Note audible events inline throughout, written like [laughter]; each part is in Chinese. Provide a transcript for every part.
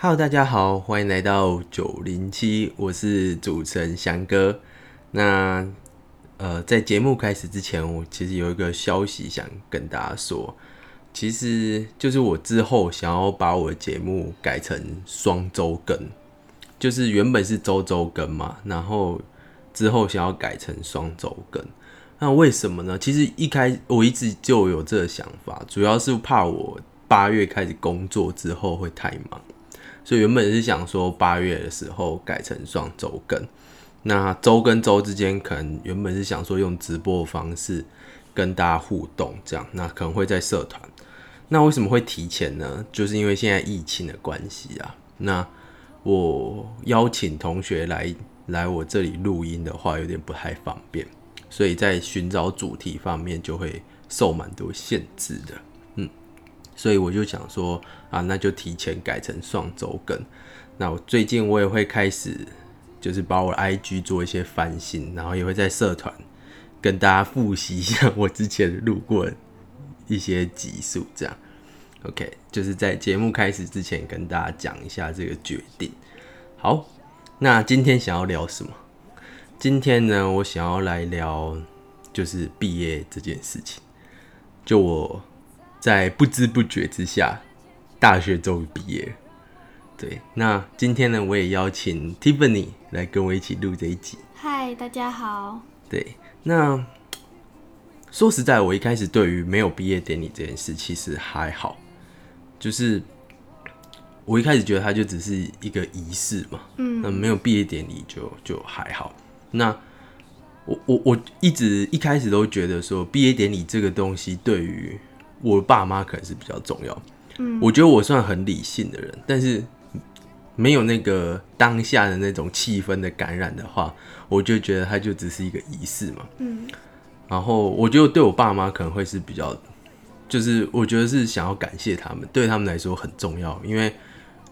Hello，大家好，欢迎来到九零七，我是主持人翔哥。那呃，在节目开始之前，我其实有一个消息想跟大家说，其实就是我之后想要把我的节目改成双周更，就是原本是周周更嘛，然后之后想要改成双周更。那为什么呢？其实一开我一直就有这个想法，主要是怕我八月开始工作之后会太忙。所以原本是想说八月的时候改成双周更，那周跟周之间可能原本是想说用直播的方式跟大家互动，这样那可能会在社团。那为什么会提前呢？就是因为现在疫情的关系啊。那我邀请同学来来我这里录音的话，有点不太方便，所以在寻找主题方面就会受蛮多限制的。所以我就想说啊，那就提前改成双周更。那我最近我也会开始，就是把我 IG 做一些翻新，然后也会在社团跟大家复习一下我之前录过一些集数，这样。OK，就是在节目开始之前跟大家讲一下这个决定。好，那今天想要聊什么？今天呢，我想要来聊就是毕业这件事情。就我。在不知不觉之下，大学终于毕业。对，那今天呢，我也邀请 Tiffany 来跟我一起录这一集。嗨，大家好。对，那说实在，我一开始对于没有毕业典礼这件事其实还好，就是我一开始觉得它就只是一个仪式嘛。嗯。那没有毕业典礼就就还好。那我我我一直一开始都觉得说，毕业典礼这个东西对于我爸妈可能是比较重要，嗯，我觉得我算很理性的人，但是没有那个当下的那种气氛的感染的话，我就觉得它就只是一个仪式嘛，嗯，然后我觉得对我爸妈可能会是比较，就是我觉得是想要感谢他们，对他们来说很重要，因为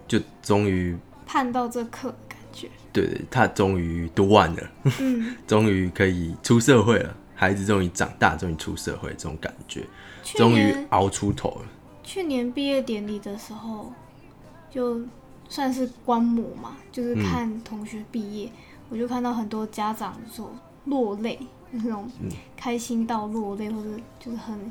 就终于盼到这刻感觉，对对，他终于读完了，嗯，[laughs] 终于可以出社会了，孩子终于长大，终于出社会，这种感觉。终于熬出头了。去年毕业典礼的时候，就算是观摩嘛，就是看同学毕业，我就看到很多家长说落泪，那种开心到落泪，或者就是很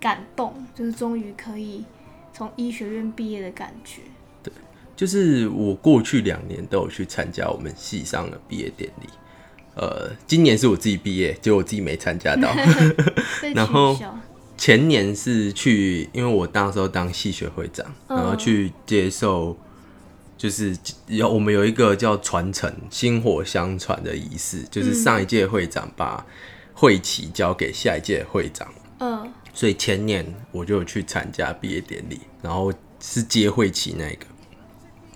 感动，就是终于可以从医学院毕业的感觉。对，就是我过去两年都有去参加我们系上的毕业典礼，呃，今年是我自己毕业，就我自己没参加到，[laughs] [laughs] 然后。前年是去，因为我那时候当系学会长，然后去接受，就是有我们有一个叫传承、薪火相传的仪式，就是上一届会长把会旗交给下一届会长。嗯，所以前年我就去参加毕业典礼，然后是接会旗那个，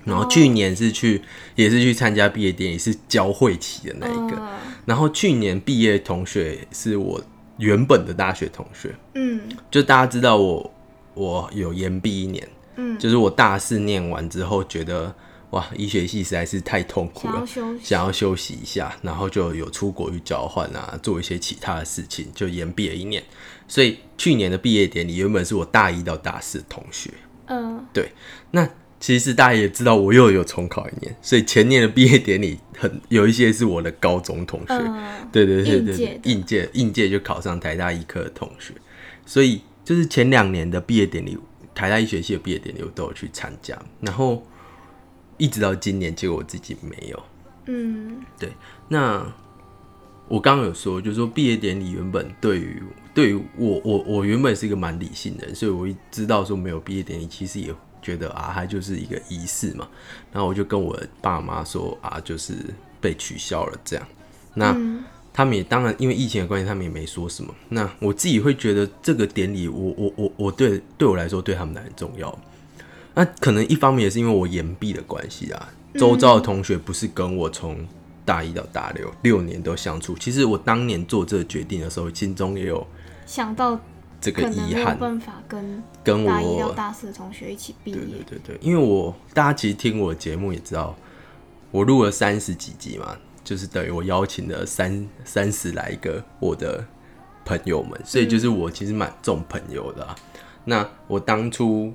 然后去年是去也是去参加毕业典礼，是交会旗的那一个，然后去年毕业同学是我。原本的大学同学，嗯，就大家知道我我有延毕一年，嗯，就是我大四念完之后，觉得哇，医学系实在是太痛苦了，想要休息。一下，然后就有出国去交换啊，做一些其他的事情，就延毕了一年。所以去年的毕业典礼原本是我大一到大四的同学，嗯，对，那。其实大家也知道，我又有重考一年，所以前年的毕业典礼很有一些是我的高中同学，对对对对，应届应届就考上台大医科的同学，所以就是前两年的毕业典礼，台大医学系的毕业典礼我都有去参加，然后一直到今年，结果我自己没有。嗯，对。那我刚刚有说，就是说毕业典礼原本对于对于我我我原本是一个蛮理性的人，所以我一知道说没有毕业典礼，其实也。觉得啊，它就是一个仪式嘛，然后我就跟我爸妈说啊，就是被取消了这样。那他们也当然因为疫情的关系，他们也没说什么。那我自己会觉得这个典礼，我我我我对对我来说对他们来很重要。那可能一方面也是因为我延毕的关系啊，周遭的同学不是跟我从大一到大六六年都相处。其实我当年做这个决定的时候，心中也有想到。这个遗憾，没有办法跟跟我大一到大四的同学一起毕业。对对对因为我大家其实听我的节目也知道，我录了三十几集嘛，就是等于我邀请了三三十来个我的朋友们，所以就是我其实蛮重朋友的。那我当初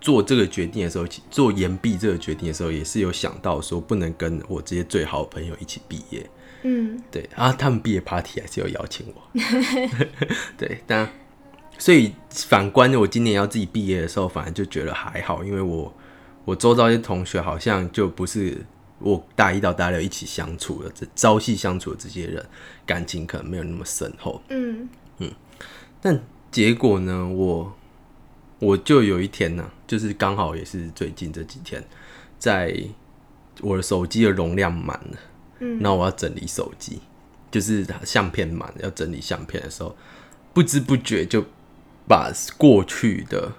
做这个决定的时候，做延毕这个决定的时候，也是有想到说不能跟我这些最好的朋友一起毕业。嗯，对啊，他们毕业 party 还是有邀请我。[laughs] 对，但所以反观我今年要自己毕业的时候，反而就觉得还好，因为我我周遭一些同学好像就不是我大一到大六一起相处的，这朝夕相处的这些人，感情可能没有那么深厚。嗯。嗯。但结果呢，我我就有一天呢、就是刚好也是最近这几天，在我的手机的容量满了，嗯，那我要整理手机，就是相片满了要整理相片的时候，不知不觉就把过去的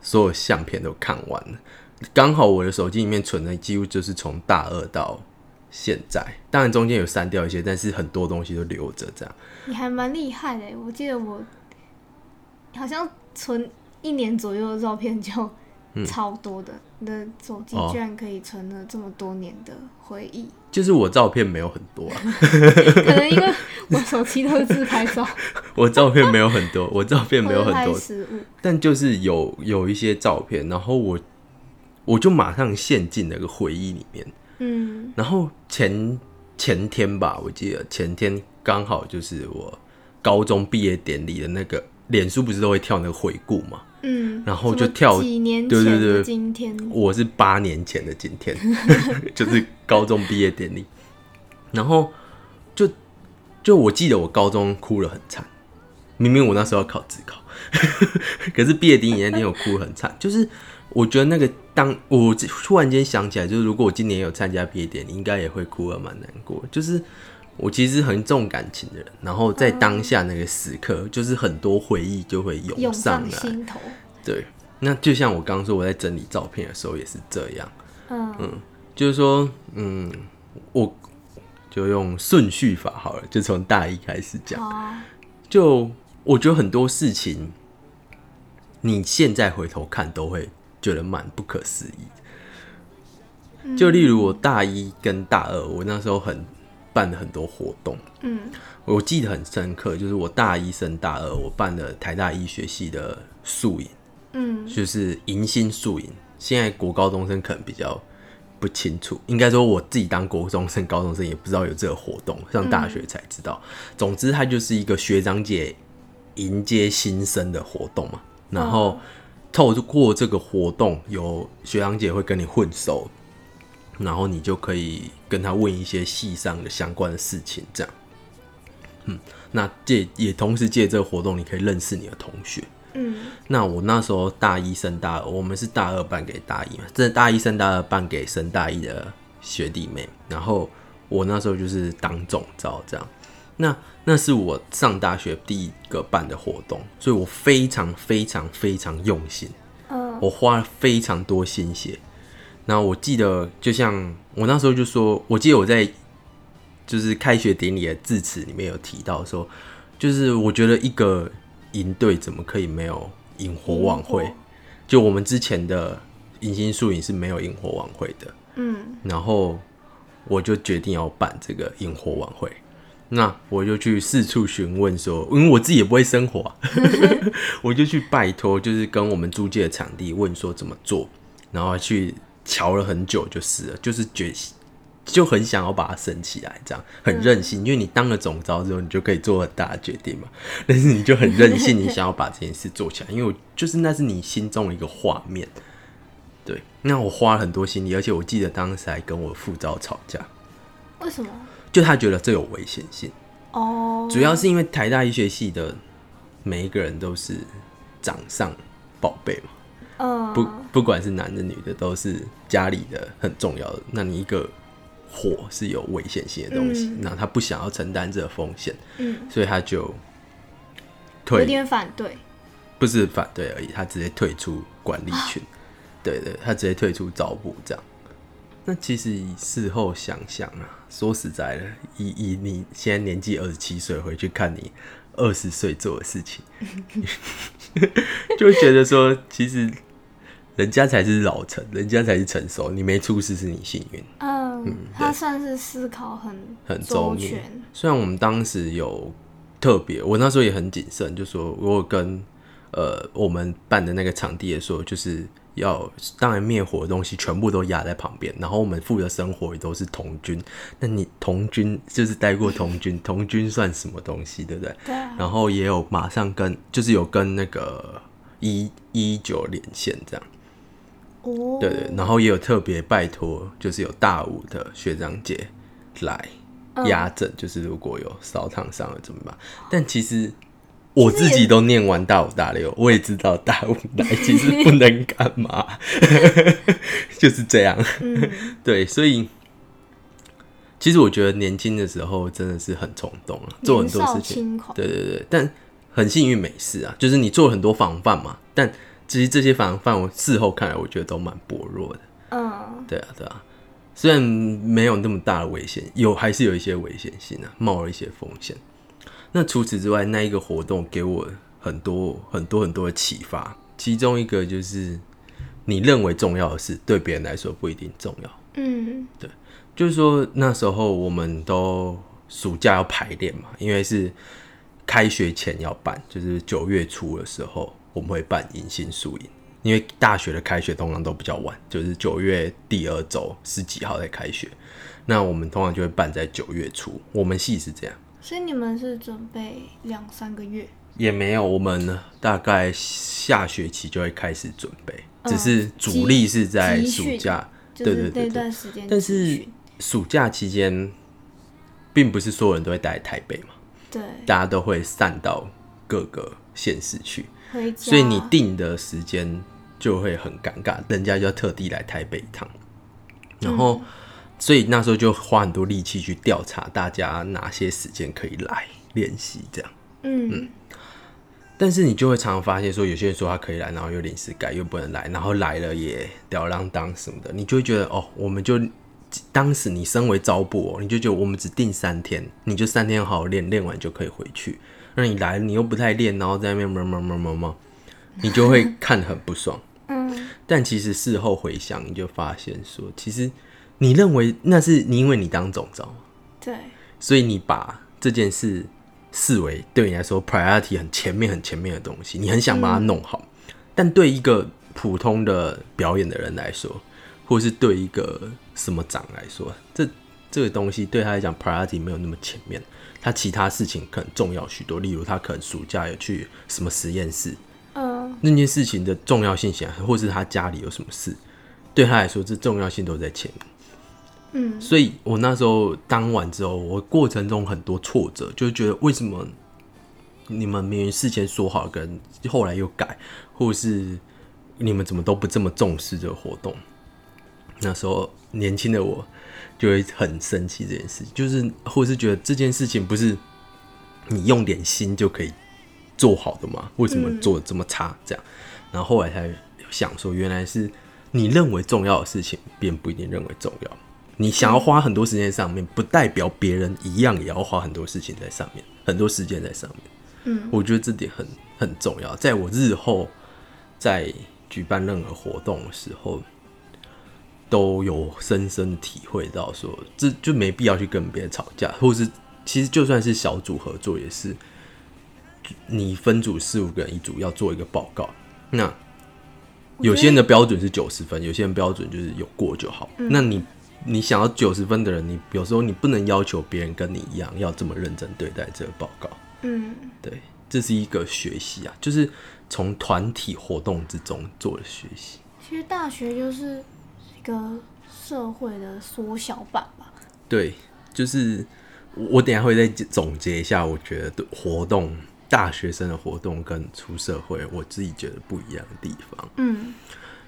所有相片都看完了。刚好我的手机里面存的几乎就是从大二到现在，当然中间有删掉一些，但是很多东西都留着这样。你还蛮厉害的，我记得我好像存一年左右的照片就超多的，你的手机居然可以存了这么多年的回忆，就是我照片没有很多啊，[laughs] 可能因为我手机都是自拍照，[laughs] 我照片没有很多，我照片没有很多，拍实物，但就是有有一些照片，然后我我就马上陷进那个回忆里面。嗯。然后前前天吧，我记得前天刚好就是我高中毕业典礼的那个，脸书不是都会跳那个回顾嘛？嗯，然后就跳几年前的今天，我是八年前的今天，就 [laughs] 是高中毕业典礼，然后就就我记得我高中哭了很惨，明明我那时候要考自考，[laughs] 可是毕业典礼那天我哭得很惨，就是我觉得那个当我突然间想起来，就是如果我今年有参加毕业典礼，应该也会哭得蛮难过，就是。我其实很重感情的人，然后在当下那个时刻，就是很多回忆就会涌涌上来。上心头，对，那就像我刚刚说，我在整理照片的时候也是这样。嗯就是说，嗯，我就用顺序法好了，就从大一开始讲。就我觉得很多事情，你现在回头看都会觉得蛮不可思议。就例如我大一跟大二，我那时候很办了很多活动，嗯我记得很深刻，就是我大一升大二，我办了台大医学系的宿营。嗯就是迎新宿营。现在国高中生可能比较不清楚，应该说我自己当国中生、高中生也不知道有这个活动，上大学才知道。总之，它就是一个学长姐迎接新生的活动嘛。然后透过这个活动，有学长姐会跟你混熟，然后你就可以跟他问一些系上的相关的事情，这样。嗯，那借也同时借这个活动，你可以认识你的同学。嗯那我那时候大一升大二，我们是大二办给大一嘛，这大一升大二办给升大一的学弟妹，然后我那时候就是当总招这样。那那是我上大学第一个办的活动，所以我非常非常非常用心，嗯我花了非常多心血。那我记得，就像我那时候就说，我记得我在就是开学典礼的致辞里面有提到说，就是我觉得一个营队怎么可以没有萤火晚会？就我们之前的迎新宿营是没有萤火晚会的，嗯然后我就决定要办这个萤火晚会。那我就去四处询问说，因为我自己也不会生火、啊，[laughs] 我就去拜托，就是跟我们租借的场地问说怎么做，然后去瞧了很久，就是了，就是觉就很想要把它升起来，这样很任性，因为你当了总招之后，你就可以做很大的决定嘛。但是你就很任性，你想要把这件事做起来，因为我就是那是你心中的一个画面。对，那我花了很多心力，而且我记得当时还跟我副招吵架，为什么？就他觉得这有危险性，哦，主要是因为台大医学系的每一个人都是掌上宝贝嘛，嗯。不不管是男的女的，都是家里的很重要的。那你一个火是有危险性的东西，嗯。那他不想要承担这个风险，嗯。所以他就有退，点反对，不是反对而已，他直接退出管理群，对对，他直接退出招部这样。那其实事后想想啊，说实在的，以以你现在年纪二十七岁回去看你二十岁做的事情，[laughs] [laughs] 就会觉得说，其实人家才是老成，人家才是成熟，你没出事是你幸运。嗯，他算是思考很很周全，虽然我们当时有特别，我那时候也很谨慎，就说如果跟呃我们办的那个场地也说，就是要当然灭火的东西全部都压在旁边，然后我们负责生活也都是童军。那你童军就是待过童军，[laughs] 童军算什么东西，对不对？对啊，然后也有马上跟，就是有跟那个一一九连线这样，哦，对对。然后也有特别拜托，就是有大五的学长姐来压阵，就是如果有烧烫伤了怎么办？但其实我自己都念完大五大六，[laughs] 我也知道大五来 [laughs] 其实不能干嘛，[laughs] 就是这样。嗯，对，所以其实我觉得年轻的时候真的是很冲动啊，做很多事情。对对对，但很幸运没事啊，就是你做了很多防范嘛，但其实这些防范我事后看来，我觉得都蛮薄弱的。嗯，对啊，对啊，虽然没有那么大的危险，有还是有一些危险性啊，冒了一些风险。那除此之外，那一个活动给我很多很多很多的启发，其中一个就是你认为重要的事，对别人来说不一定重要。嗯，对就是说那时候我们都暑假要排练嘛，因为是开学前要办，就是九月初的时候我们会办迎新宿营，因为大学的开学通常都比较晚，就是九月第二周十几号才开学，那我们通常就会办在九月初，我们系是这样。所以你们是准备两三个月，也没有，我们大概下学期就会开始准备，嗯只是主力是在暑假。对对对但是暑假期间，并不是所有人都会待在台北嘛，对。大家都会散到各个县市去，所以你定的时间就会很尴尬，人家就要特地来台北一趟，然后，所以那时候就花很多力气去调查大家哪些时间可以来练习，这样。嗯。但是你就会常常发现说，有些人说他可以来，然后又临时改，又不能来，然后来了也吊儿郎当什么的，你就会觉得哦，我们就当时你身为招部哦，你就觉得我们只定三天，你就三天好好练，练完就可以回去。那你来，你又不太练，然后在那边么么么么么，你就会 [laughs] 看得很不爽。嗯但其实事后回想，你就发现说，其实你认为那是你因为你当总招，对，所以你把这件事视为对你来说 priority 很前面、很前面的东西，你很想把它弄好。但对一个普通的表演的人来说，或是对一个什么长来说，这这个东西对他来讲 priority 没有那么前面，他其他事情可能重要许多。例如，他可能暑假有去什么实验室，嗯那件事情的重要性显然，或是他家里有什么事，对他来说，这重要性都在前面。嗯所以我那时候当晚之后，我过程中很多挫折，就觉得为什么你们明明事前说好跟后来又改，或是你们怎么都不这么重视这个活动？那时候年轻的我就会很生气这件事，就是或是觉得这件事情不是你用点心就可以做好的吗？为什么做的这么差？这样，然后后来才想说，原来是你认为重要的事情，别人不一定认为重要。你想要花很多时间在上面，不代表别人一样也要花很多事情在上面，很多时间在上面。嗯，我觉得这点很很重要，在我日后在举办任何活动的时候，都有深深的体会到说，这就没必要去跟别人吵架，或是其实就算是小组合作，也是你分组四五个人一组要做一个报告，那有些人的标准是九十分，有些人标准就是有过就好。那你你想要九十分的人，你有时候你不能要求别人跟你一样要这么认真对待这个报告。嗯对，这是一个学习啊，就是从团体活动之中做的学习。其实大学就是一个社会的缩小版吧。对，就是我我等下会再总结一下，我觉得活动大学生的活动跟出社会，我自己觉得不一样的地方。嗯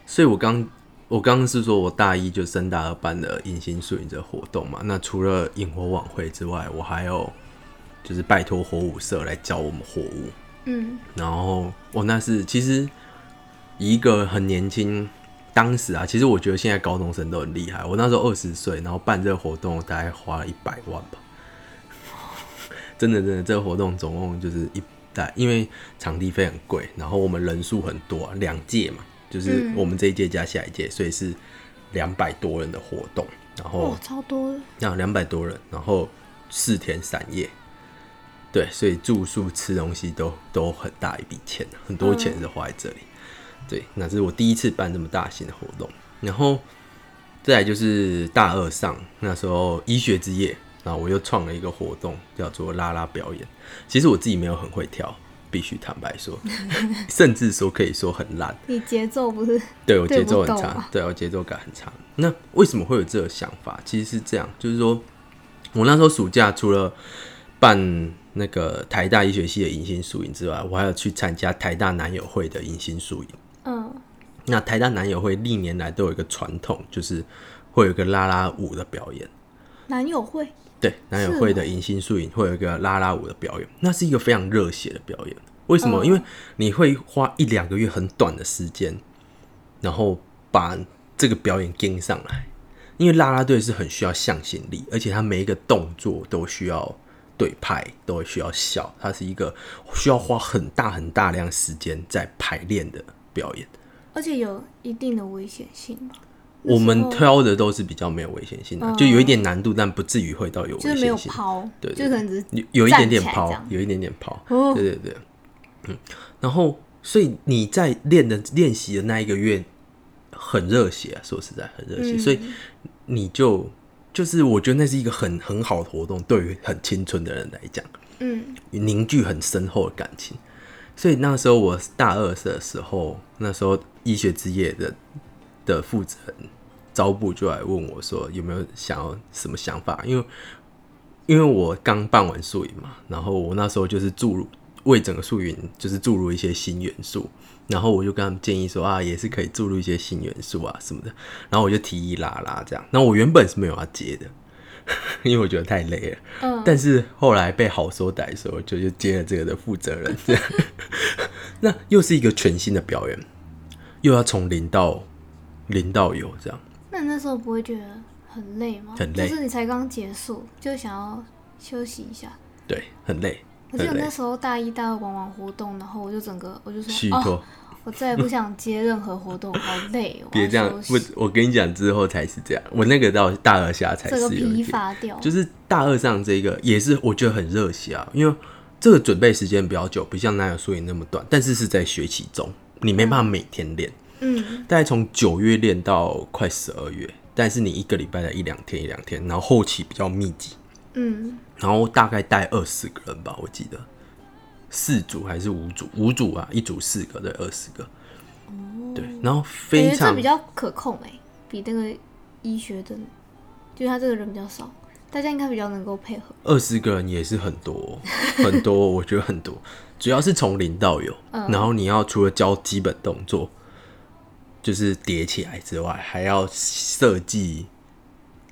所以我刚我刚刚是说我大一就升大二办的迎新宿营这个活动嘛，那除了萤火晚会之外，我还有就是拜托火舞社来教我们火舞。嗯然后我那是其实以一个很年轻，当时啊，其实我觉得现在高中生都很厉害。我那时候二十岁，然后办这个活动大概花了一百万吧，[laughs] 真的真的，这个活动总共就是一大，因为场地费很贵，然后我们人数很多、啊，两届嘛，就是嗯我们这一届加下一届，所以是两百多人的活动，然后哇，超多的。那两百多人，然后四天三夜，对，所以住宿吃东西都都很大一笔钱，很多钱是花在这里。对，那是我第一次办这么大型的活动。然后再来就是大二上那时候医学之夜，然后我又创了一个活动，叫做拉拉表演。其实我自己没有很会跳，必须坦白说，[laughs] 甚至说可以说很烂。你节奏不是？对我节奏很差对我节奏感很差。那为什么会有这个想法？其实是这样，就是说我那时候暑假除了办那个台大医学系的迎新宿营之外，我还有去参加台大男友会的迎新宿营。嗯，那台大男友会历年来都有一个传统，就是会有一个啦啦舞的表演。男友会，对，男友会的迎新宿营会有一个啦啦舞的表演，那是一个非常热血的表演。为什么？嗯因为你会花一两个月很短的时间，然后把这个表演跟上来。因为啦啦队是很需要向心力，而且他每一个动作都需要对拍，都需要笑。它是一个需要花很大很大量时间在排练的表演。而且有一定的危险性吧？我们挑的都是比较没有危险性的，嗯。就有一点难度，但不至于会到有就是没有危险性。抛，对对就可能只是有有一点点抛有一点点抛，哦。对对对，嗯，然后所以你在练的练习的那一个月很热血啊，说实在很热血，嗯。所以你就就是我觉得那是一个很很好的活动，对于很青春的人来讲，嗯。凝聚很深厚的感情。所以那时候我大二的时候，那时候医学之夜的的负责人招部就来问我说有没有想要什么想法，因为因为我刚办完宿营嘛，然后我那时候就是注入为整个宿营就是注入一些新元素，然后我就跟他们建议说啊，也是可以注入一些新元素啊什么的，然后我就提议啦啦这样，那我原本是没有要接的，[laughs] 因为我觉得太累了。嗯，但是后来被好说歹说，就就接了这个的负责人，这样，[laughs] 那又是一个全新的表演，又要从零到零到有这样，那你那时候不会觉得很累吗？很累就是你才刚结束，就想要休息一下。对，很累，我记得那时候大一、大二玩完活动，然后我就整个我就说，我再也不想接任何活动，好累哦。[laughs] 别这样我我我跟你讲，之后才是这样，我那个到大二下才这个疲是就是大二上这个也是我觉得很热血啊，因为这个准备时间比较久，不像男友宿营那么短，但是是在学期中，你没办法每天练。嗯大概从九月练到快十二月，但是你一个礼拜的一两天一两天，然后后期比较密集，嗯，然后大概带二十个人吧，我记得四组还是五组，五组啊，一组四个，对，二十个，对，然后非常比较可控哎、比那个医学的，就是他这个人比较少，大家应该比较能够配合。二十个人也是很多很多，我觉得很多，主要是从零到有，嗯然后你要除了教基本动作，就是叠起来之外，还要设计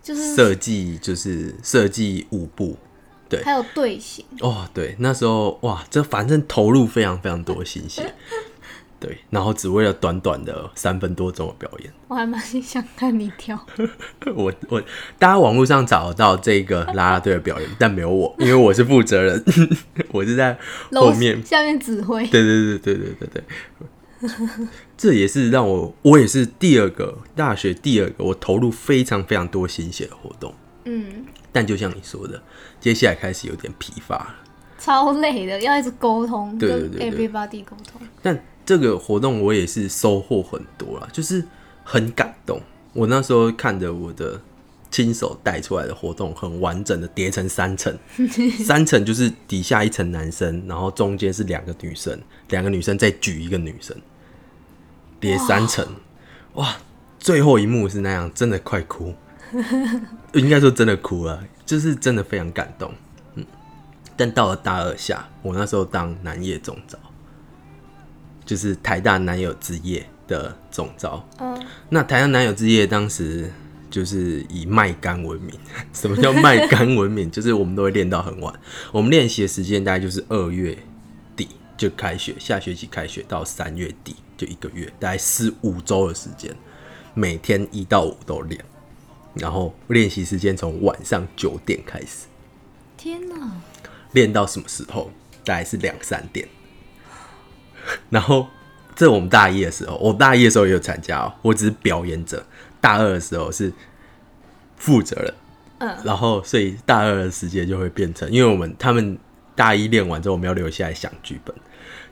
就是设计就是设计舞步。对。还有队形，哦，对，那时候哇，这反正投入非常非常多心血，[laughs] 对，然后只为了短短的三分多钟的表演，我还蛮想看你跳。[laughs] 我我大家网络上找得到这个啦啦队的表演，但没有我，因为我是负责人，[laughs] 我是在后面，下面指挥，对对对对对对对。这也是让我，我也是第二个大学第二个我投入非常非常多心血的活动，嗯，但就像你说的，接下来开始有点疲乏了。超累的，要一直沟通，对跟对对对 everybody 沟通。但这个活动我也是收获很多啦，就是很感动。我那时候看着我的亲手带出来的活动，很完整的叠成三层，[laughs] 三层就是底下一层男生，然后中间是两个女生，两个女生再举一个女生，叠三层，哇！最后一幕是那样，真的快哭，[laughs] 应该说真的哭了，就是真的非常感动。嗯，但到了大二下，我那时候当南夜总招。就是台大男友之夜的总招。嗯，那台大男友之夜当时就是以卖干闻名。[laughs] 什么叫卖干闻名？[laughs] 就是我们都会练到很晚，我们练习的时间大概就是二月底就开学，下学期开学到三月底就一个月，大概四五周的时间，每天一到五都练。然后练习时间从晚上九点开始，天哪，练到什么时候？大概是两三点。[laughs] 然后这我们大一的时候，我大一的时候也有参加哦，我只是表演者。大二的时候是负责人，嗯，然后所以大二的时间就会变成，因为我们他们大一练完之后，我们要留下来想剧本，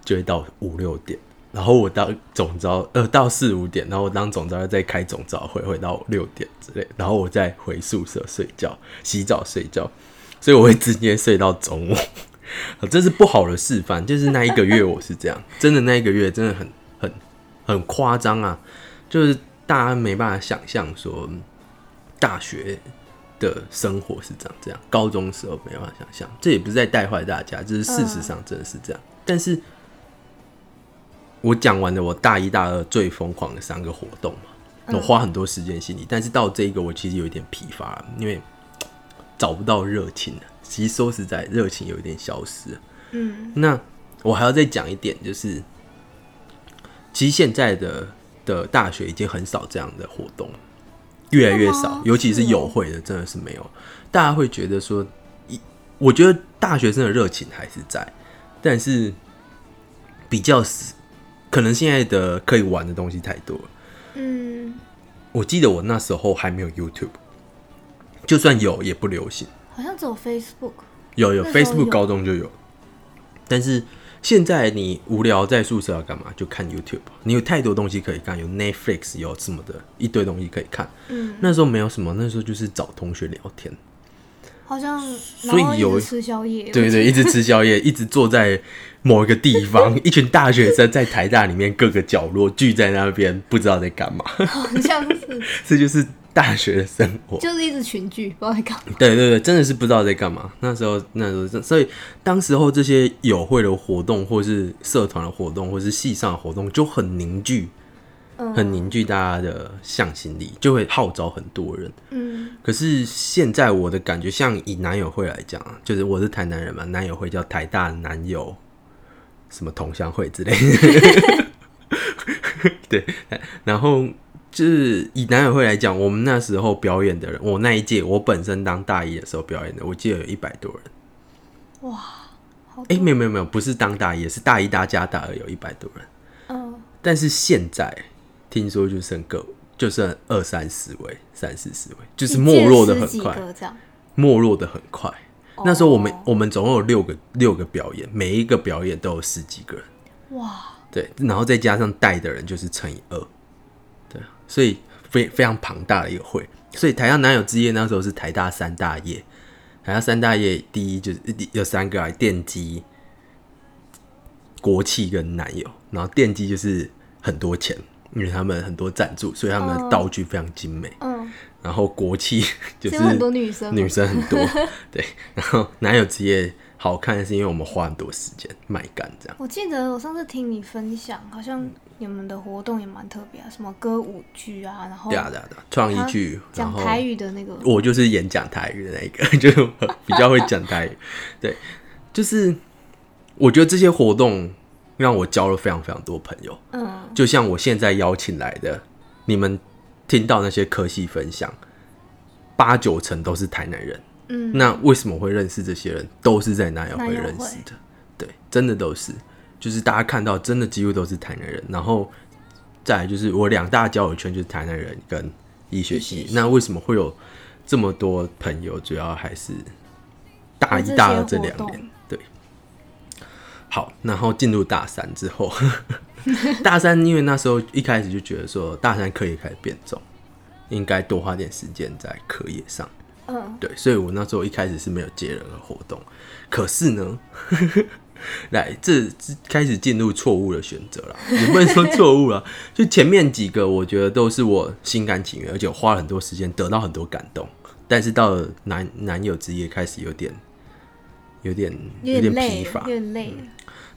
就会到五六点，然后我当总招，呃，到四五点，然后我当总招再开总招会，会到六点之类，然后我再回宿舍睡觉、洗澡、睡觉，所以我会直接睡到中午。[laughs] 这是不好的示范，就是那一个月我是这样，真的那一个月真的很很很夸张啊，就是大家没办法想象说大学的生活是这样，这样高中时候没办法想象，这也不是在带坏大家，就是事实上真的是这样。但是我讲完了我大一大二最疯狂的三个活动嘛，我花很多时间心里，但是到这一个我其实有一点疲乏，因为找不到热情了。其实说实在，热情有一点消失。嗯，那我还要再讲一点，就是其实现在的的大学已经很少这样的活动，越来越少，尤其是有会的，真的是没有。大家会觉得说，一我觉得大学生的热情还是在，但是比较死，可能现在的可以玩的东西太多了。嗯，我记得我那时候还没有 YouTube，就算有也不流行。好像只有 Facebook，有有 Facebook 高中就有，但是现在你无聊在宿舍要干嘛？就看 YouTube，你有太多东西可以看，有 Netflix，有什么的一堆东西可以看。嗯，那时候没有什么，那时候就是找同学聊天，好像所以有吃宵夜，对对，一直吃宵夜，[laughs] 一直坐在某一个地方，[laughs] 一群大学生在台大里面各个角落聚在那边，不知道在干嘛。好像是 [laughs] 这就是大学的生活。就是一直群聚，不知道在干嘛。对对对，真的是不知道在干嘛。那时候那时候，所以当时候这些友会的活动，或是社团的活动，或是系上的活动，就很凝聚，嗯很凝聚大家的向心力，就会号召很多人。嗯可是现在我的感觉，像以男友会来讲啊，就是我是台南人嘛，男友会叫台大男友什么同乡会之类的，[laughs] 对，然后就是以男友会来讲，我们那时候表演的人，我那一届我本身当大一的时候表演的，我记得有一百多人。哇，哎、多没有没有没有，不是当大一，是大一大加大二有一百多人。嗯但是现在听说就剩个就剩二三十位、三四十位，就是没落的很快。没落的很快。那时候我们、哦我们总共有六个六个表演，每一个表演都有十几个人，哇，对，然后再加上带的人就是乘以二，对，所以非非常庞大的一个会。所以台大男友之夜那时候是台大三大夜，台大三大夜第一就是第有三个啊，电机、国企跟男友，然后电机就是很多钱，因为他们很多赞助，所以他们的哦道具非常精美。嗯，然后国企 [laughs] 就是有很多女生女生很多，[laughs] 对。然后男友职业好看，是因为我们花很多时间卖干这样。我记得我上次听你分享，好像你们的活动也蛮特别啊，什么歌舞剧啊，然后对啊对啊对啊，创意剧，讲台语的那个，我就是演讲台语的那一个，[laughs] 就是比较会讲台语。对，就是我觉得这些活动让我交了非常非常多朋友。嗯，就像我现在邀请来的，你们听到那些科系分享，八九成都是台南人。嗯，那为什么会认识这些人？都是在南友会认识的，对，真的都是，就是大家看到，真的几乎都是台南人。然后再来就是我两大交友圈就是台南人跟医学系那为什么会有这么多朋友？主要还是大一、大二这两年，对。好，然后进入大三之后，[laughs] 大三因为那时候一开始就觉得说大三课业开始变重，应该多花点时间在课业上。嗯，对，所以我那时候一开始是没有接任何活动，可是呢，[laughs] 来这这开始进入错误的选择了，也不能说错误了，[laughs] 就前面几个我觉得都是我心甘情愿，而且我花了很多时间，得到很多感动，但是到了男男友之夜开始有点有点有点，疲乏。有，点累。了，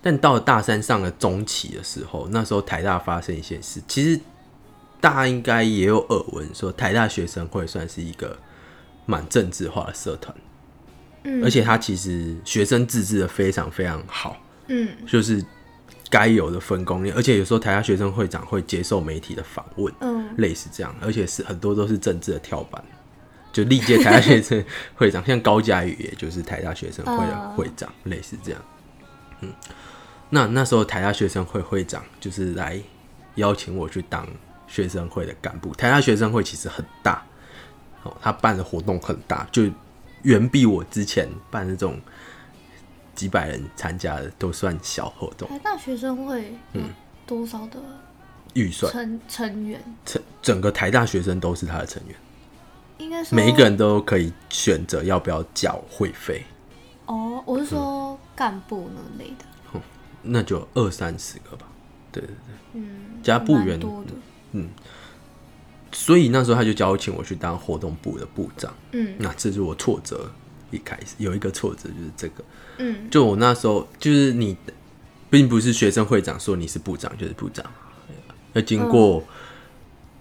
但到了大三上了中期的时候，那时候台大发生一些事，其实大家应该也有耳闻，说台大学生会算是一个蛮政治化的社团，嗯，而且他其实学生自治的非常非常好，嗯就是该有的分工，而且有时候台大学生会长会接受媒体的访问，嗯类似这样，而且是很多都是政治的跳板。就历届台大学生 [laughs] 会长，像高嘉宇，也就是台大学生会的嗯会长，类似这样。嗯，那那时候台大学生会会长就是来邀请我去当学生会的干部。台大学生会其实很大，哦，他办的活动很大，就远比我之前办那种几百人参加的都算小活动。台大学生会嗯多少的预算，成成员？成整个台大学生都是他的成员，应该是每一个人都可以选择要不要缴会费，哦，我是说干部那类的，那就二三十个吧。对对对，嗯，加部员嗯，所以那时候他就邀请我去当活动部的部长。嗯。那这是我挫折一开始有一个挫折就是这个，嗯。就我那时候就是你，并不是学生会长说你是部长就是部长，要经过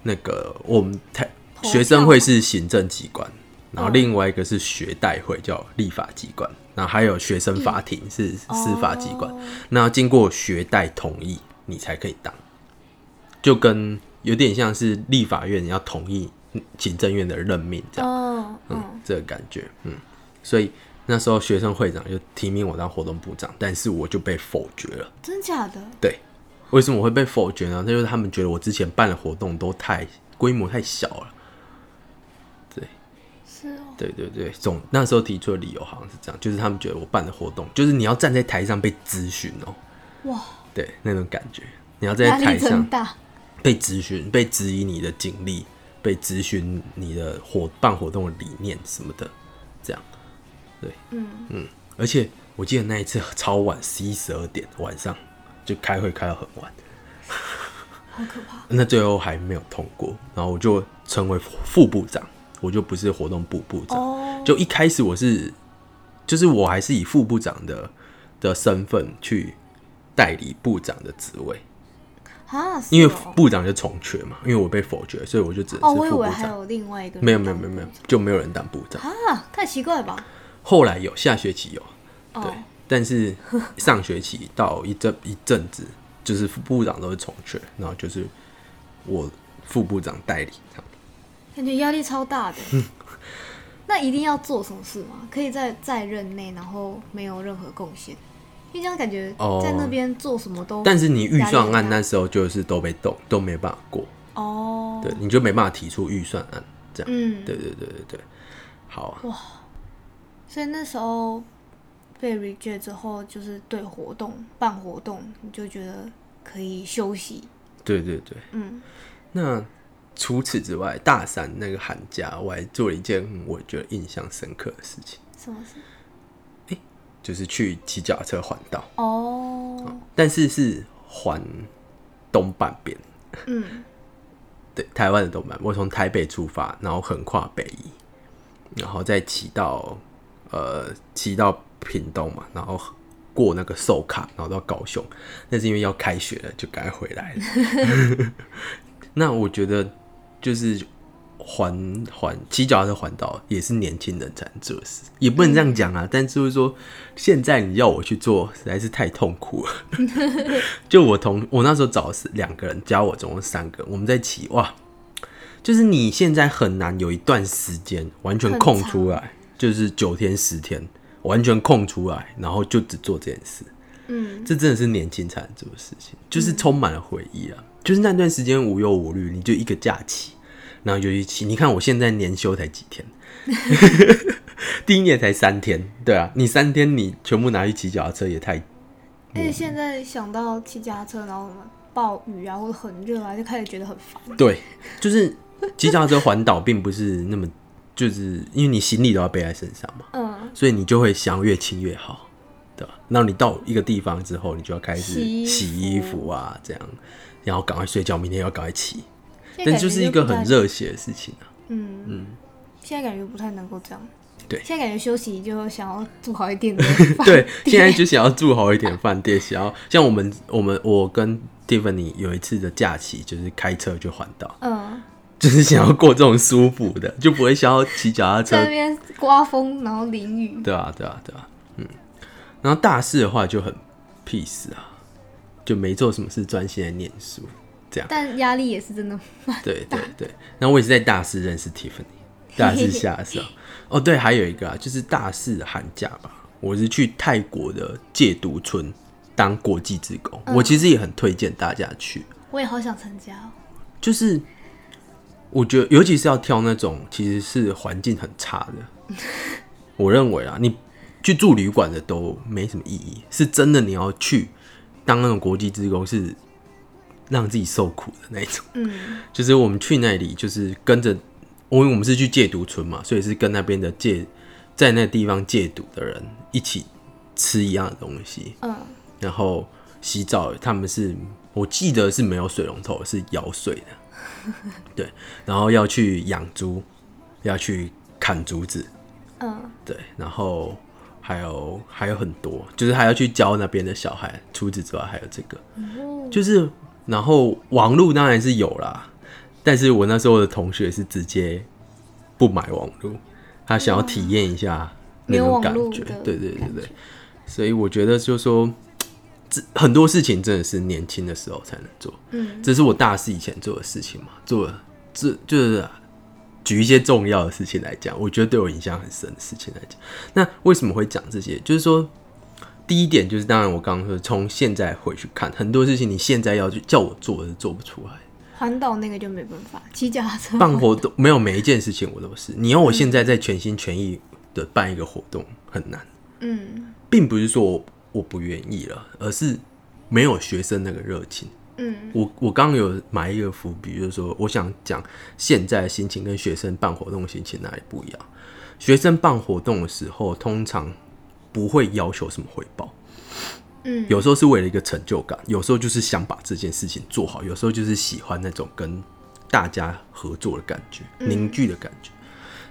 那个我们台学生会是行政机关，然后另外一个是学代会叫立法机关，然后还有学生法庭是司法机关，哦那要经过学代同意你才可以当，就跟有点像是立法院要同意行政院的任命这样。哦嗯嗯，这个感觉，嗯，所以那时候学生会长就提名我当活动部长，但是我就被否决了。真假的？对，为什么我会被否决呢？那就是他们觉得我之前办的活动都太规模太小了。对对对，总那时候提出的理由好像是这样，就是他们觉得我办的活动，就是你要站在台上被咨询哦，哇，对那种感觉，你要在台上。被咨询、被质疑你的经历、被咨询你的活办活动的理念什么的，这样。对，嗯。嗯。而且我记得那一次超晚，十一十二点晚上就开会开到很晚，好可怕。那最后还没有通过，然后我就成为副部长，我就不是活动部部长。哦，就一开始我是，就是我还是以副部长的的身份去代理部长的职位，啊，因为哦部长就重缺嘛，因为我被否决，所以我就只能哦，是副部长。为还有另外一个人没有没有没有没有，就没有人当部长。啊，太奇怪了吧？后来有下学期有，对哦，，但是上学期到一阵一阵子，就是副部长都是重缺，然后就是我副部长代理这样。感觉压力超大的。[laughs] 那一定要做什么事吗？可以在在任内，然后没有任何贡献，因为这样感觉哦。在那边做什么都但是你预算案那时候就是都被动，都没办法过，哦，对，你就没办法提出预算案这样。嗯，对对对对对，好啊，所以那时候被 reject 之后，就是对活动办活动，你就觉得可以休息，对对对。嗯，那除此之外，大三那个寒假，我还做了一件我觉得印象深刻的事情，什么事？就是去骑脚踏车环岛，哦，但是是环东半边。嗯，[laughs] 对，台湾的东半，我从台北出发，然后横跨北宜，然后再骑到呃骑到屏东嘛，然后过那个寿卡，然后到高雄。那是因为要开学了，就该回来了。[laughs] 那我觉得就是环环骑脚踏车环岛也是年轻人才能做的事，也不能这样讲啊。但就是说，现在你要我去做，实在是太痛苦了。[laughs] 就我同我那时候找的是两个人，加我总共三个，我们在骑哇，就是你现在很难有一段时间完全空出来，就是九天十天完全空出来，然后就只做这件事。嗯，这真的是年轻才能做的事情，就是充满了回忆啊。就是那段时间无忧无虑，你就一个假期，然后就去骑。你看我现在年休才几天，[laughs] 第一年才三天，对啊，你三天你全部拿去骑脚踏车也太而且现在想到骑脚踏车，然后暴雨啊，或者很热啊，就开始觉得很烦。[laughs] 对，就是骑脚踏车环岛并不是那么，就是因为你行李都要背在身上嘛，嗯，所以你就会想越轻越好，对吧？然后你到一个地方之后，你就要开始洗衣服啊，这样，然后赶快睡觉，明天要赶快骑。现在感觉但就是一个很，热血的事情啊。嗯嗯，现在感觉不太能够这样。对现在感觉休息就想要住好一点的 [laughs] 饭对，现在就想要住好一点饭店，想要像我们我们我跟 Tiffany 有一次的假期，就是开车去环岛，嗯，[laughs] 就是想要过这种舒服的，就不会想要骑脚踏车，在那边刮风，然后淋雨，对啊对啊对啊，嗯。然后大四的话就很 peace 啊，就没做什么事，专心在念书，这样。但压力也是真的。对对对，然后我也是在大四认识 Tiffany，[laughs] 大四下的时候。哦，对，还有一个啊，就是大四寒假吧，我是去泰国的戒毒村当国际职工，我其实也很推荐大家去，我也好想参加哦。就是我觉得尤其是要挑那种其实是环境很差的，[laughs] 我认为啊，你去住旅馆的都没什么意义，是真的你要去当那种国际职工是让自己受苦的那一种。嗯。就是我们去那里，就是跟着，因为我们是去戒毒村嘛，所以是跟那边的戒在那地方戒毒的人一起吃一样的东西，嗯。然后洗澡，他们是我记得是没有水龙头，是舀水的，[laughs] 对，然后要去养猪，要去砍竹子，嗯。对，然后还有还有很多，就是还要去教那边的小孩。除此之外，还有这个，哦。就是然后网络当然是有啦，但是我那时候的同学是直接不买网络，他想要体验一下那种感觉，对对对对，所以我觉得就是说。这很多事情真的是年轻的时候才能做，嗯。这是我大四以前做的事情嘛，做了这就是举一些重要的事情来讲，我觉得对我影响很深的事情来讲。那为什么会讲这些？就是说，第一点就是，当然我刚刚说，从现在回去看很多事情，你现在要去叫我做是做不出来。环岛那个就没办法，骑脚踏车办活动没有每一件事情我都是，你要我现在在全心全意的办一个活动很难，嗯并不是说我我不愿意了，而是没有学生那个热情。嗯我我刚刚有埋一个伏笔，就是说，我想讲现在的心情跟学生办活动的心情哪里不一样。学生办活动的时候，通常不会要求什么回报，嗯有时候是为了一个成就感，有时候就是想把这件事情做好，有时候就是喜欢那种跟大家合作的感觉、凝聚的感觉。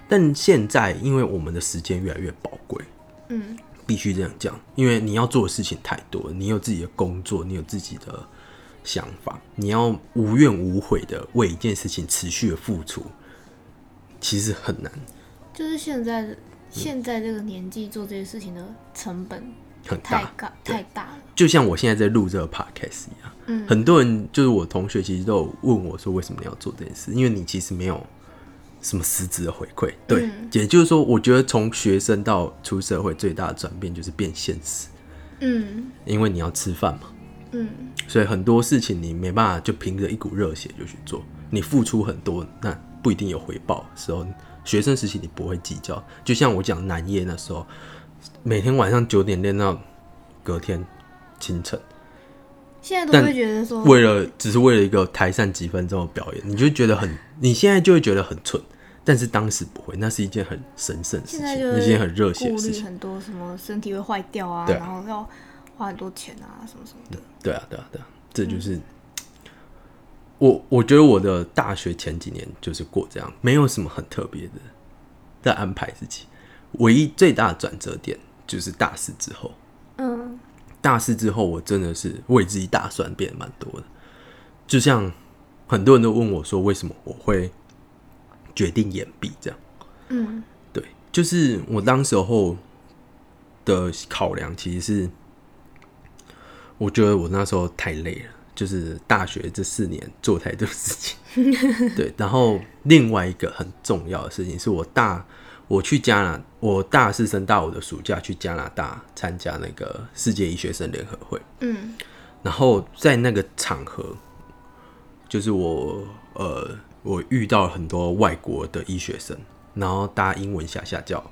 但现在，因为我们的时间越来越宝贵，嗯必须这样讲，因为你要做的事情太多了，你有自己的工作，你有自己的想法，你要无怨无悔的为一件事情持续的付出，其实很难，就是现在现在这个年纪做这些事情的成本很大。太大了。就像我现在在录这个 podcast 一样，嗯很多人就是我同学，其实都有问我说，为什么你要做这件事？因为你其实没有什么实质的回馈。对，嗯也就是说，我觉得从学生到出社会，最大的转变就是变现实，嗯因为你要吃饭嘛。嗯所以很多事情你没办法就凭着一股热血就去做，你付出很多，那不一定有回报的时候，学生时期你不会计较。就像我讲南夜那时候，每天晚上九点练到隔天清晨，现在都会觉得说，为了只是为了一个台上几分钟的表演，你就觉得很，你现在就会觉得很蠢，但是当时不会，那是一件很神圣的事情，那是一件很热血顾的事情。很多，什么身体会坏掉啊然后要花很多钱啊，什么什么的。对啊，对啊，对啊，这就是、我我觉得我的大学前几年就是过这样，没有什么很特别的在安排自己。唯一最大的转折点就是大四之后，嗯大四之后我真的是为自己打算变得蛮多的。就像很多人都问我说，为什么我会决定延毕这样？嗯对，就是我当时候的考量其实是，我觉得我那时候太累了，就是大学这四年做太多事情。[laughs] 对，然后另外一个很重要的事情是我大我去加拿，我大四升大五的暑假去加拿大参加那个世界医学生联合会，嗯然后在那个场合，就是我呃，我遇到很多外国的医学生，然后大家英文下下叫。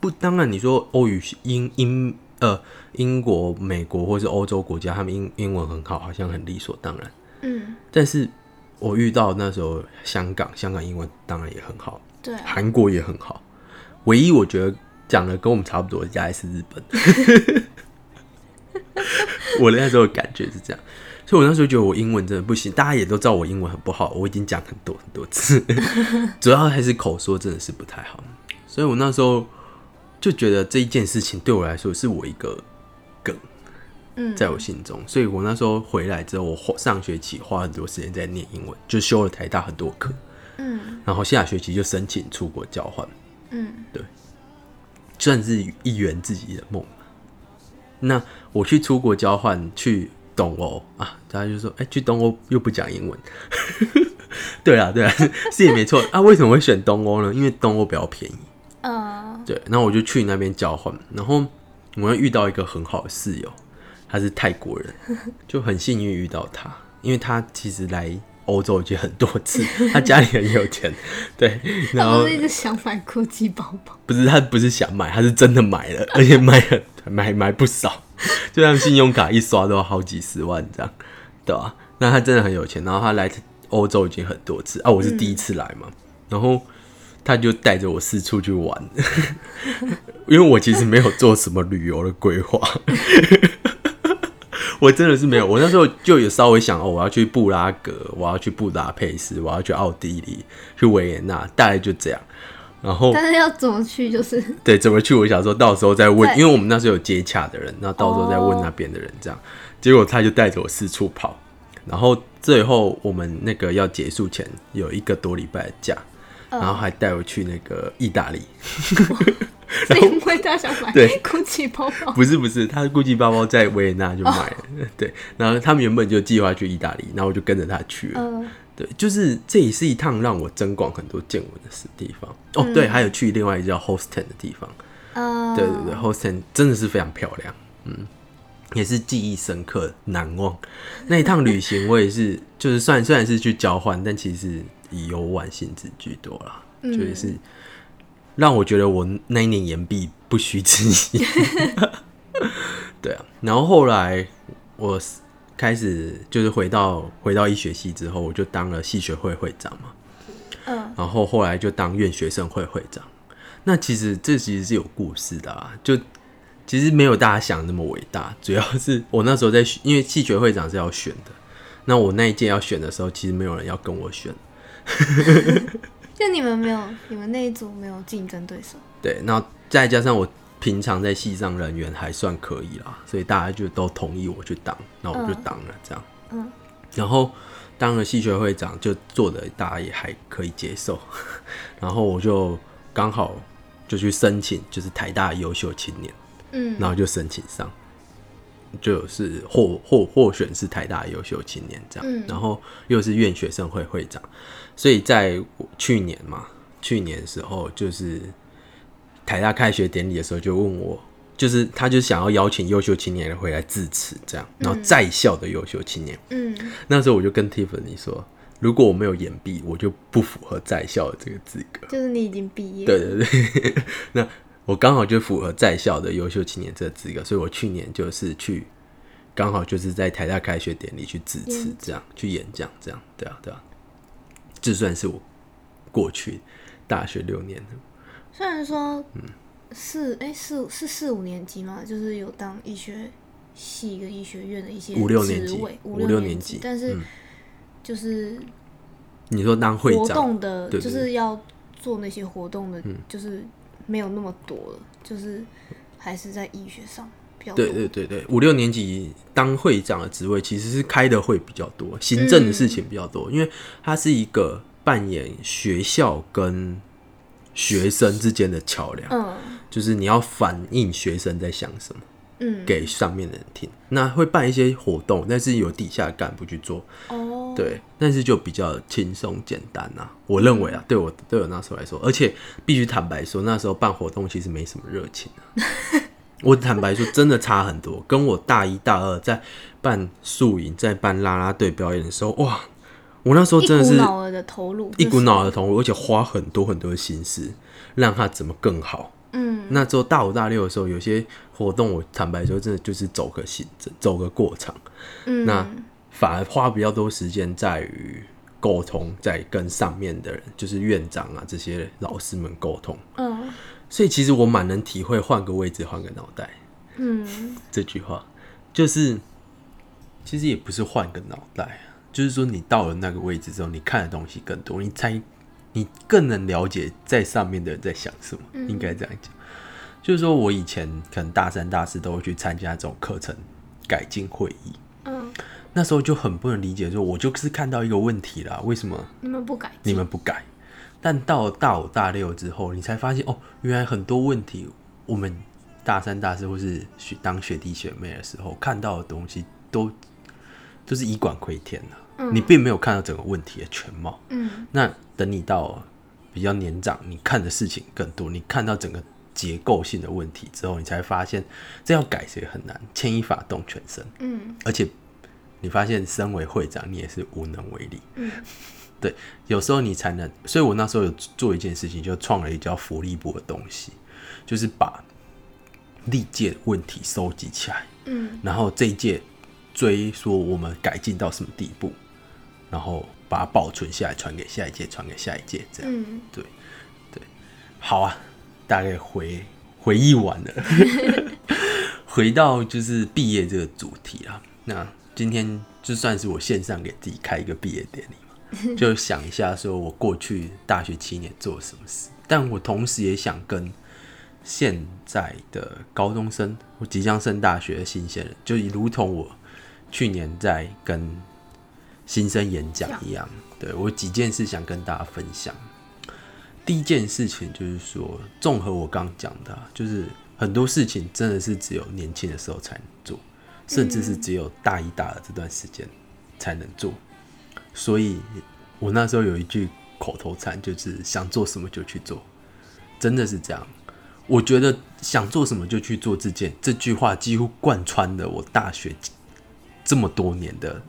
不，当然你说欧语英英呃英国、美国或是欧洲国家，他们英英文很好，好像很理所当然。嗯，但是我遇到那时候香港，香港英文当然也很好，对啊，韩国也很好。唯一我觉得讲的跟我们差不多的，应该是日本。[laughs] 我那时候的感觉是这样，所以我那时候觉得我英文真的不行。大家也都知道我英文很不好，我已经讲很多很多次，[laughs] 主要还是口说真的是不太好。所以我那时候就觉得这一件事情对我来说是我一个梗，嗯在我心中。所以我那时候回来之后，我上学期花很多时间在念英文，就修了台大很多课，嗯然后下学期就申请出国交换。嗯对算是一圆自己的梦。那我去出国交换去东欧啊，大家就说：“哎、去东欧又不讲英文。[laughs] ”对啊，对啊，[laughs] 是也没错啊。为什么会选东欧呢？因为东欧比较便宜。呃对，那我就去那边交换，然后我又遇到一个很好的室友，他是泰国人，就很幸运遇到他，因为他其实来欧洲已经很多次，他家里很有钱，对，[laughs] 然后一直想买国际包包，[laughs] 不是他不是想买，他是真的买了，而且买了买买不少，[laughs] 就像信用卡一刷都要好几十万这样，对吧、那他真的很有钱，然后他来欧洲已经很多次啊，我是第一次来嘛，然后他就带着我四处去玩，[laughs] 因为我其实没有做什么旅游的规划，[laughs] 我真的是没有，我那时候就有稍微想哦，我要去布拉格，我要去布达佩斯，我要去奥地利，去维也纳，大概就这样。然后，但是要怎么去就是？[laughs] 对怎么去，我想说到时候再问，因为我们那时候有接洽的人，那到时候再问那边的人这样。结果他就带着我四处跑，然后最后我们那个要结束前有一个多礼拜的假，然后还带我去那个意大利。是因为他想买对 GUCCI 包包，不是不是，他的 GUCCI 包包在维也纳就买了，对。然后他们原本就计划去意大利，然后我就跟着他去了。嗯对，就是这也是一趟让我增广很多见闻的地方。哦，对，还有去另外一个叫 Hosten 的地方。呃，对对对，Hosten 真的是非常漂亮，嗯，也是记忆深刻、难忘。那一趟旅行，我也是，就是虽然虽然是去交换，但其实以游玩性质居多啦，嗯就是让我觉得我那一年言毕不虚此行。[laughs] 对啊，然后后来我开始就是回到回到医学系之后，我就当了系学会会长嘛。嗯然后后来就当院学生会会长。那其实这其实是有故事的啊，就其实没有大家想的那么伟大，主要是我那时候在，因为系学会长是要选的，那我那一届要选的时候，其实没有人要跟我选，[laughs] 就你们没有，你们那一组没有竞争对手，对，然后再加上我平常在系上人缘还算可以啦，所以大家就都同意我去当，那我就当了这样，嗯。然后当了系学会长，就做的大家也还可以接受，[laughs] 然后我就刚好就去申请，就是台大优秀青年，嗯。然后就申请上，就是获获获选是台大优秀青年这样，嗯。然后又是院学生会会长，所以在去年嘛，去年的时候就是台大开学典礼的时候就问我。就是他就想要邀请优秀青年回来致辞，这样，然后在校的优秀青年，嗯。那时候我就跟 Tiffany 说，如果我没有延毕，我就不符合在校的这个资格。就是你已经毕业，对对对，[laughs] 那我刚好就符合在校的优秀青年这个资格，所以我去年就是去，刚好就是在台大开学典礼去致辞，这样去演讲，这样，对啊对啊，这算是我过去大学六年的，虽然说嗯四哎四是四五年级嘛，就是有当医学系跟医学院的一些五六年级五六年级但是嗯。就是你说当会活长，动的，就是要做那些活动的，就是没有那么多了，就是还是在医学上比较多。对对对对，五六年级当会长的职位其实是开的会比较多，行政的事情比较多，因为它是一个扮演学校跟学生之间的桥梁，嗯就是你要反映学生在想什么嗯，给上面的人听。那会办一些活动，但是有底下的干部去做，哦，对，但是就比较轻松简单啊，我认为啊，对我对我那时候来说，而且必须坦白说，那时候办活动其实没什么热情啊。[laughs] 我坦白说，真的差很多，跟我大一大二在办宿营、在办啦啦队表演的时候，哇，我那时候真的是股脑的投入，一股就是脑的投入，而且花很多很多的心思，让它怎么更好。嗯那之后大五大六的时候，有些活动我坦白说，真的就是走个行政，走个过场。嗯，那反而花比较多时间在于沟通，在跟上面的人，就是院长啊这些老师们沟通。嗯。所以其实我蛮能体会“换个位置，换个脑袋。嗯”这句话，就是其实也不是换个脑袋啊，就是说你到了那个位置之后，你看的东西更多，你才你更能了解在上面的人在想什么，应该这样讲。就是说我以前可能大三、大四都会去参加这种课程改进会议，嗯，那时候就很不能理解，说我就是看到一个问题啦，为什么你们不改你，们不改？但到大五、大六之后，你才发现哦，原来很多问题，我们大三、大四或是学当学弟学妹的时候看到的东西都都是以管窥天的、你并没有看到整个问题的全貌。嗯那等你到比较年长，你看的事情更多，你看到整个结构性的问题之后，你才发现这要改谁很难，牵一发动全身。嗯而且你发现身为会长，你也是无能为力。嗯，[laughs] 对，有时候你才能，所以我那时候有做一件事情，就创了一个叫福利部的东西，就是把历届的问题收集起来，嗯然后这一届追说我们改进到什么地步，然后把它保存下来，传给下一届，传给下一届，这样。嗯，对，对，好啊，大概回回忆完了，[laughs] 回到就是毕业这个主题啊。那今天就算是我线上给自己开一个毕业典礼嘛，[laughs] 就想一下说我过去大学七年做了什么事，但我同时也想跟现在的高中生我即将升大学的新鲜人，就如同我去年在跟新生演讲一样，对我有几件事想跟大家分享。第一件事情就是说，综合我刚刚讲的啊，就是很多事情真的是只有年轻的时候才能做，甚至是只有大一、大二这段时间才能做。所以我那时候有一句口头禅，就是想做什么就去做，真的是这样。我觉得想做什么就去做这件这句话，几乎贯穿了我大学这么多年的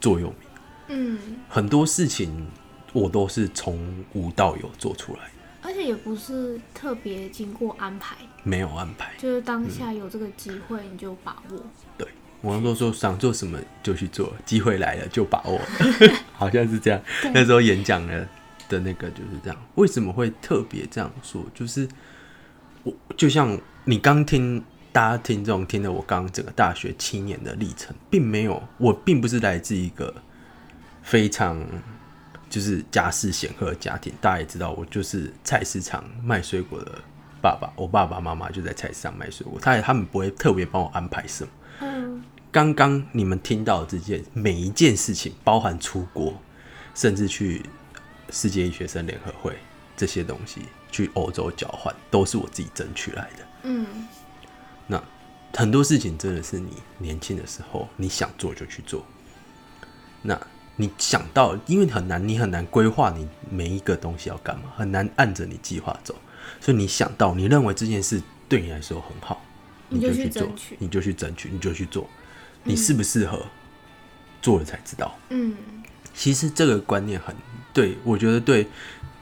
座右铭。嗯，很多事情我都是从无到有做出来的，而且也不是特别经过安排，没有安排。就是当下有这个机会你就把握。对，我都说想做什么就去做，机会来了就把握，[laughs] 好像是这样。那时候演讲的的那个就是这样。为什么会特别这样说？就是我就像你刚听大家听众听了我刚整个大学七年的历程，并没有，我并不是来自一个非常就是家世显赫的家庭。大家也知道，我就是菜市场卖水果的爸爸，我爸爸妈妈就在菜市场卖水果，他也他们不会特别帮我安排什么。嗯，刚刚你们听到的这件每一件事情，包含出国，甚至去世界医学生联合会这些东西，去欧洲交换，都是我自己争取来的。嗯，那很多事情真的是你年轻的时候，你想做就去做。那你想到，因为很难，你很难规划你每一个东西要干嘛，很难按着你计划走，所以你想到，你认为这件事对你来说很好，你就就去做去争取，你就去争取，你就去做，你适不适合，做了才知道。嗯，其实这个观念很对，我觉得对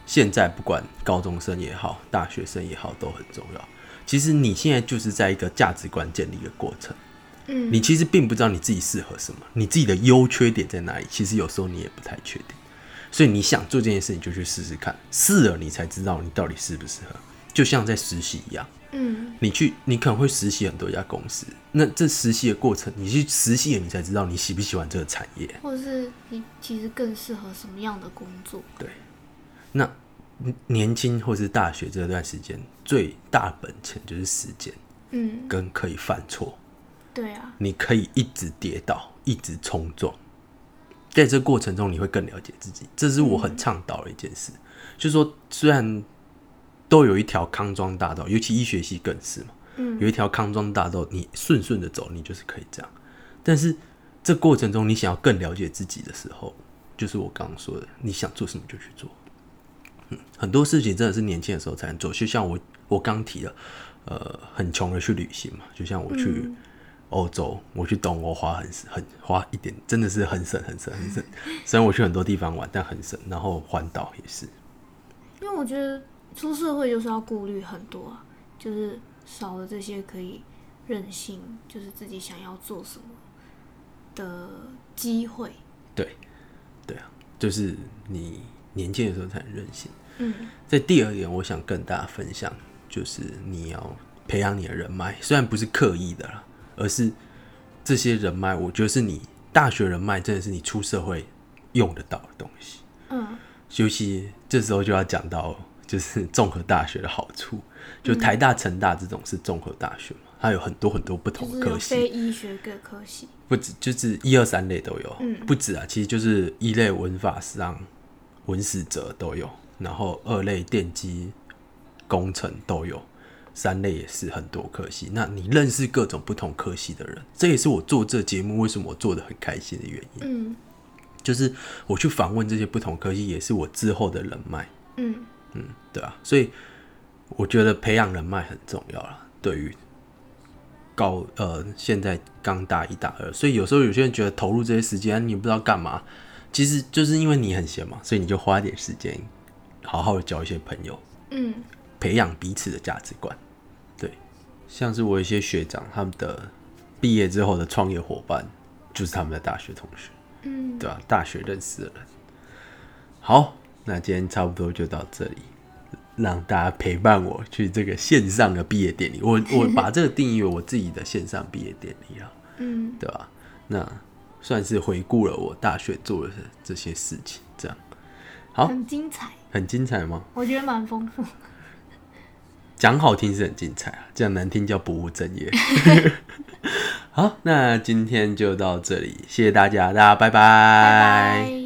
现在不管高中生也好，大学生也好，都很重要。其实你现在就是在一个价值观建立的过程，嗯，你其实并不知道你自己适合什么，你自己的优缺点在哪里，其实有时候你也不太确定。所以你想做这件事，你就去试试看，试了你才知道你到底适不适合。就像在实习一样，嗯，你去，你可能会实习很多家公司，那这实习的过程，你去实习了，你才知道你喜不喜欢这个产业。或者是你其实更适合什么样的工作？对，那年轻或是大学这段时间，最大本钱就是时间嗯，跟可以犯错，对啊，你可以一直跌倒，一直冲撞，在这过程中你会更了解自己，这是我很倡导的一件事。就是说，虽然都有一条康庄大道，尤其医学系更是嘛，嗯有一条康庄大道，你顺顺的走，你就是可以这样。但是这过程中，你想要更了解自己的时候，就是我刚刚说的，你想做什么就去做。嗯，很多事情真的是年轻的时候才能做，就像我我刚提的，呃，很穷的去旅行嘛，就像我去嗯欧洲，我去东欧花很很花一点，真的是很省很省很省。虽然我去很多地方玩，但很省。然后环岛也是，因为我觉得出社会就是要顾虑很多啊，就是少了这些可以任性，就是自己想要做什么的机会。对，对啊，就是你年轻的时候才能任性。嗯在第二点，我想跟大家分享，就是你要培养你的人脉，虽然不是刻意的啦，而是这些人脉，我觉得是你大学人脉，真的是你出社会用得到的东西。嗯尤其这时候就要讲到，就是综合大学的好处，就台大、成大这种是综合大学嘛，它有很多很多不同的科是有非系，医学各科系。不止就是一二三类都有，嗯不止啊，其实就是一类文法上、文史哲都有，然后二类电机工程都有，三类也是很多科系。那你认识各种不同科系的人，这也是我做这节目为什么我做的很开心的原因。嗯就是我去访问这些不同科系，也是我之后的人脉。嗯嗯，对啊，所以我觉得培养人脉很重要啦。对于高呃现在刚大一大二，所以有时候有些人觉得投入这些时间你不知道干嘛，其实就是因为你很闲嘛，所以你就花一点时间好好的交一些朋友，嗯培养彼此的价值观。对，像是我一些学长，他们的毕业之后的创业伙伴，就是他们的大学同学，嗯，对吧、大学认识的人。好，那今天差不多就到这里，让大家陪伴我去这个线上的毕业典礼。我我把这个定义为我自己的线上毕业典礼啊，[laughs] 嗯，对吧、那算是回顾了我大学做的这些事情，这样好很精彩，很精彩吗？我觉得蛮丰富。[laughs] 讲好听是很精彩啊，讲难听叫不务正业。[laughs] 好，那今天就到这里，谢谢大家，大家拜拜拜拜。